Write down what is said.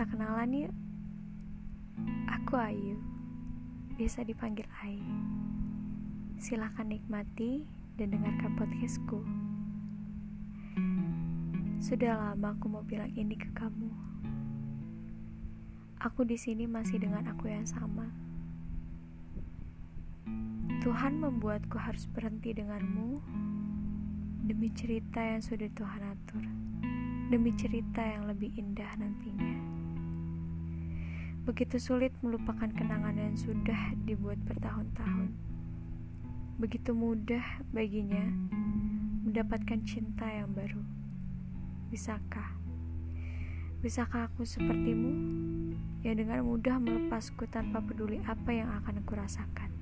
Kita kenalan yuk. Aku Ayu, biasa dipanggil Ai. Silahkan nikmati dan dengarkan podcastku. Sudah lama aku mau bilang ini ke kamu. Aku di sini masih dengan aku yang sama. Tuhan membuatku harus berhenti denganmu demi cerita yang sudah Tuhan atur, demi cerita yang lebih indah nantinya. Begitu sulit melupakan kenangan yang sudah dibuat bertahun-tahun. Begitu mudah baginya mendapatkan cinta yang baru. Bisakah? Bisakah aku sepertimu yang dengan mudah melepasku tanpa peduli apa yang akan aku rasakan?